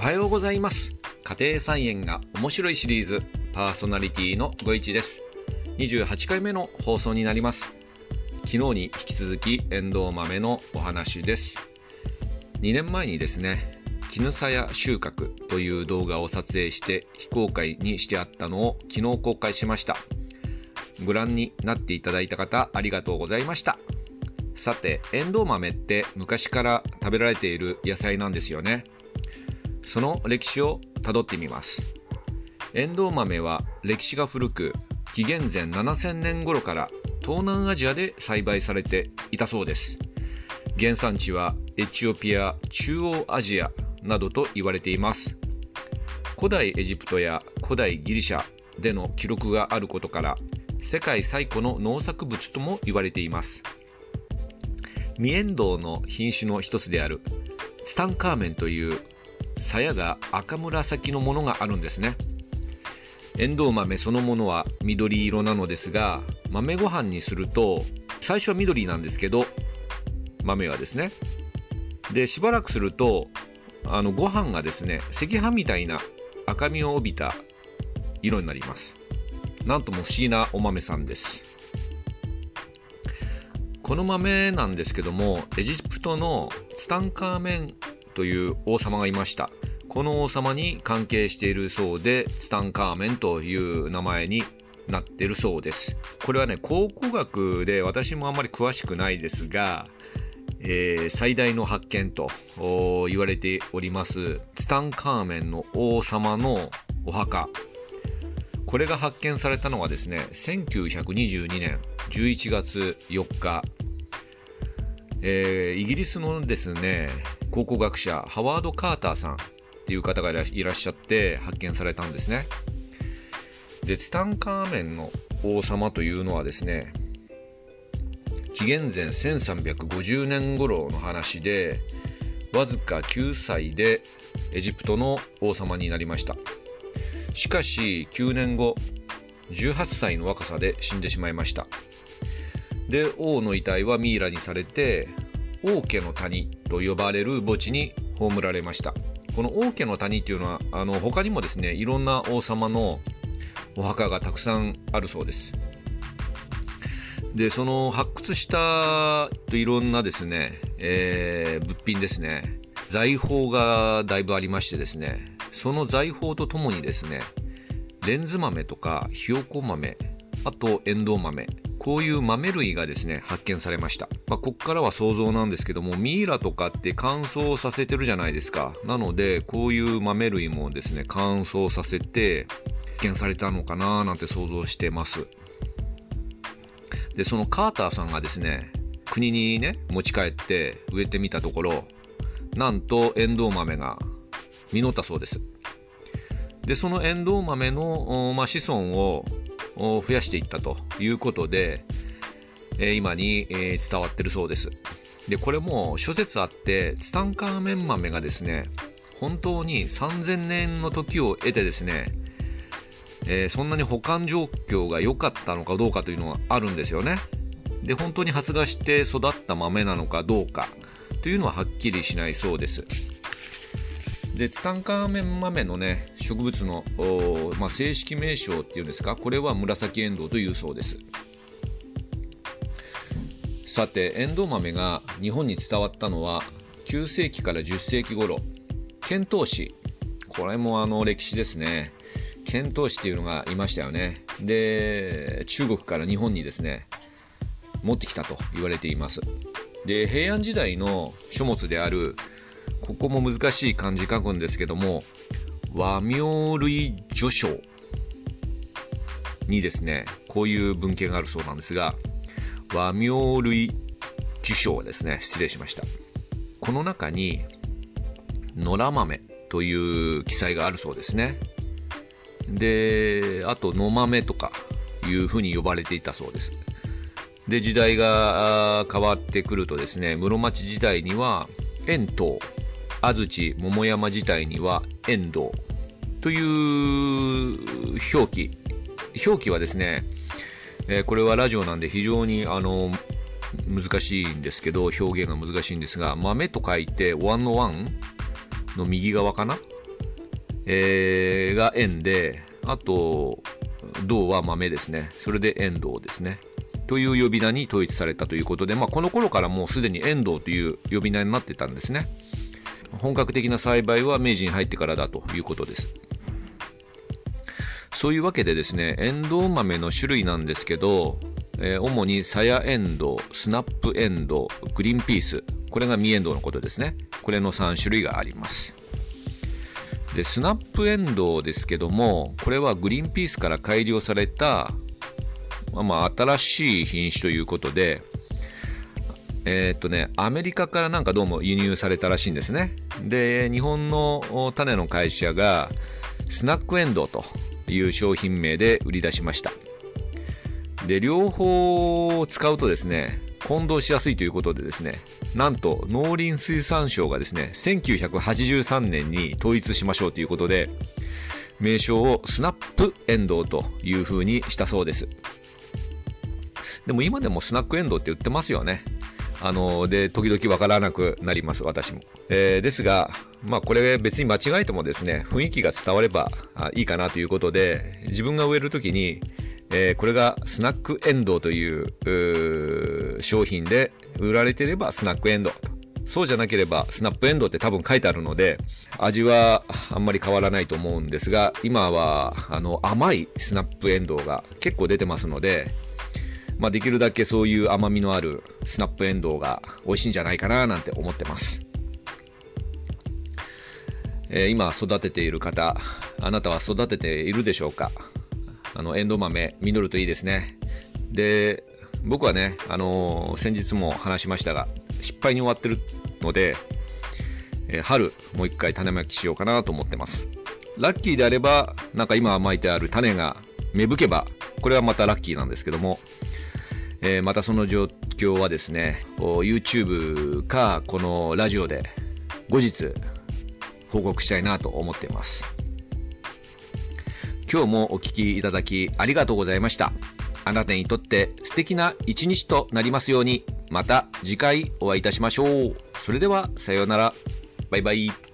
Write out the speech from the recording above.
おはようございます。家庭菜園が面白いシリーズパーソナリティのご一です。28回目の放送になります。昨日に引き続きエンドウ豆のお話です。2年前にですね絹さや収穫という動画を撮影して非公開にしてあったのを昨日公開しました。ご覧になっていただいた方ありがとうございました。さて、エンドウ豆って昔から食べられている野菜なんですよね。その歴史をたどってみます。エンドウ豆は歴史が古く、紀元前7000年頃から東南アジアで栽培されていたそうです。原産地はエチオピア、中央アジアなどと言われています。古代エジプトや古代ギリシャでの記録があることから、世界最古の農作物とも言われています。ミエンドウの品種の一つであるツタンカーメンという鞘が赤紫のものがあるんですね。エンドウ豆そのものは緑色なのですが豆ご飯にすると最初は緑なんですけど豆はですね。でしばらくするとあのご飯がですね赤飯みたいな赤みを帯びた色になります。なんとも不思議なお豆さんです。この豆なんですけども、エジプトのツタンカーメンという王様がいました。この王様に関係しているそうで、ツタンカーメンという名前になっているそうです。これはね、考古学で私もあんまり詳しくないですが、えー、最大の発見と言われております、ツタンカーメンの王様のお墓。これが発見されたのはですね、1922年11月4日、えー、イギリスのですね、考古学者、ハワード・カーターさんっていう方がいらっしゃって発見されたんですね。で、ツタンカーメンの王様というのはですね、紀元前1350年頃の話で、わずか9歳でエジプトの王様になりました。しかし9年後、18歳の若さで死んでしまいました。で、王の遺体はミイラにされて、王家の谷と呼ばれる墓地に葬られました。この王家の谷っていうのは、あの、他にもですね、いろんな王様のお墓がたくさんあるそうです。で、その発掘したいろんなですね、えー、物品ですね、財宝がだいぶありましてですね、その財宝とともにですね、レンズ豆とかひよこ豆、あとエンドウ豆、こういう豆類がですね、発見されました。まあ、こっからは想像なんですけども、ミイラとかって乾燥させてるじゃないですか。なので、こういう豆類もですね、乾燥させて、発見されたのかななんて想像してます。で、そのカーターさんがですね、国にね、持ち帰って植えてみたところ、なんとエンドウ豆が実ったそうです。で、そのエンドウ豆の、まあ、子孫を増やしていったということで、え今に、え伝わってるそうです。で、これも諸説あって、ツタンカーメン豆がですね、本当に3000年の時を得てですね、えー、そんなに保管状況が良かったのかどうかというのはあるんですよね。で、本当に発芽して育った豆なのかどうかというのははっきりしないそうです。で、ツタンカーメン豆のね、植物の、まあ、正式名称っていうんですか、これは紫エンドウというそうです。さて、エンドウ豆が日本に伝わったのは9世紀から10世紀頃、遣唐使、これもあの歴史ですね。遣唐使っていうのがいましたよね。で、中国から日本にですね、持ってきたと言われています。で、平安時代の書物であるここも難しい漢字書くんですけども、和名類序章にですね、こういう文献があるそうなんですが、和名類受章ですね、失礼しました。この中に、野良豆という記載があるそうですね。で、あと野豆とかいうふうに呼ばれていたそうです。で、時代が変わってくるとですね、室町時代には、円筒安土桃山自体には遠藤という表記。表記はですね、えー、これはラジオなんで非常にあの、難しいんですけど、表現が難しいんですが、豆と書いて、ワンのワンの右側かな？えー、が円で、あと、銅は豆ですね。それで円銅ですね。という呼び名に統一されたということで、まあ、この頃からもうすでに遠藤という呼び名になってたんですね。本格的な栽培は明治に入ってからだということです。そういうわけでですね、エンドウ豆の種類なんですけど、えー、主にサヤエンドウ、スナップエンドウ、グリーンピース、これがミエンドウのことですね。これの3種類があります。で、スナップエンドウですけども、これはグリーンピースから改良されたまあ、まあ、新しい品種ということで、えー、っとね、アメリカからなんかどうも輸入されたらしいんですね。で、日本の種の会社が、スナックエンドウという商品名で売り出しました。で、両方使うとですね、混同しやすいということでですね、なんと農林水産省がですね、1983年に統一しましょうということで、名称をスナップエンドウという風にしたそうです。でも今でもスナックエンドウって売ってますよね。あの、で、時々わからなくなります、私も。えー、ですが、まあこれ別に間違えてもですね、雰囲気が伝わればあいいかなということで、自分が植えるときに、えー、これがスナックエンドウという商品で売られてればスナックエンドウと。そうじゃなければスナップエンドウって多分書いてあるので、味はあんまり変わらないと思うんですが、今はあの甘いスナップエンドウが結構出てますので、まあ、できるだけそういう甘みのあるスナップエンドウが美味しいんじゃないかななんて思ってます。えー、今育てている方、あなたは育てているでしょうか？あの、エンドウ豆、実るといいですね。で、僕はね、あのー、先日も話しましたが、失敗に終わってるので、えー、春、もう一回種まきしようかなと思ってます。ラッキーであれば、なんか今巻いてある種が芽吹けば、これはまたラッキーなんですけども、えー、またその状況はですね、YouTube かこのラジオで後日報告したいなと思っています。今日もお聴きいただきありがとうございました。あなたにとって素敵な一日となりますように、また次回お会いいたしましょう。それでは、さようなら。バイバイ。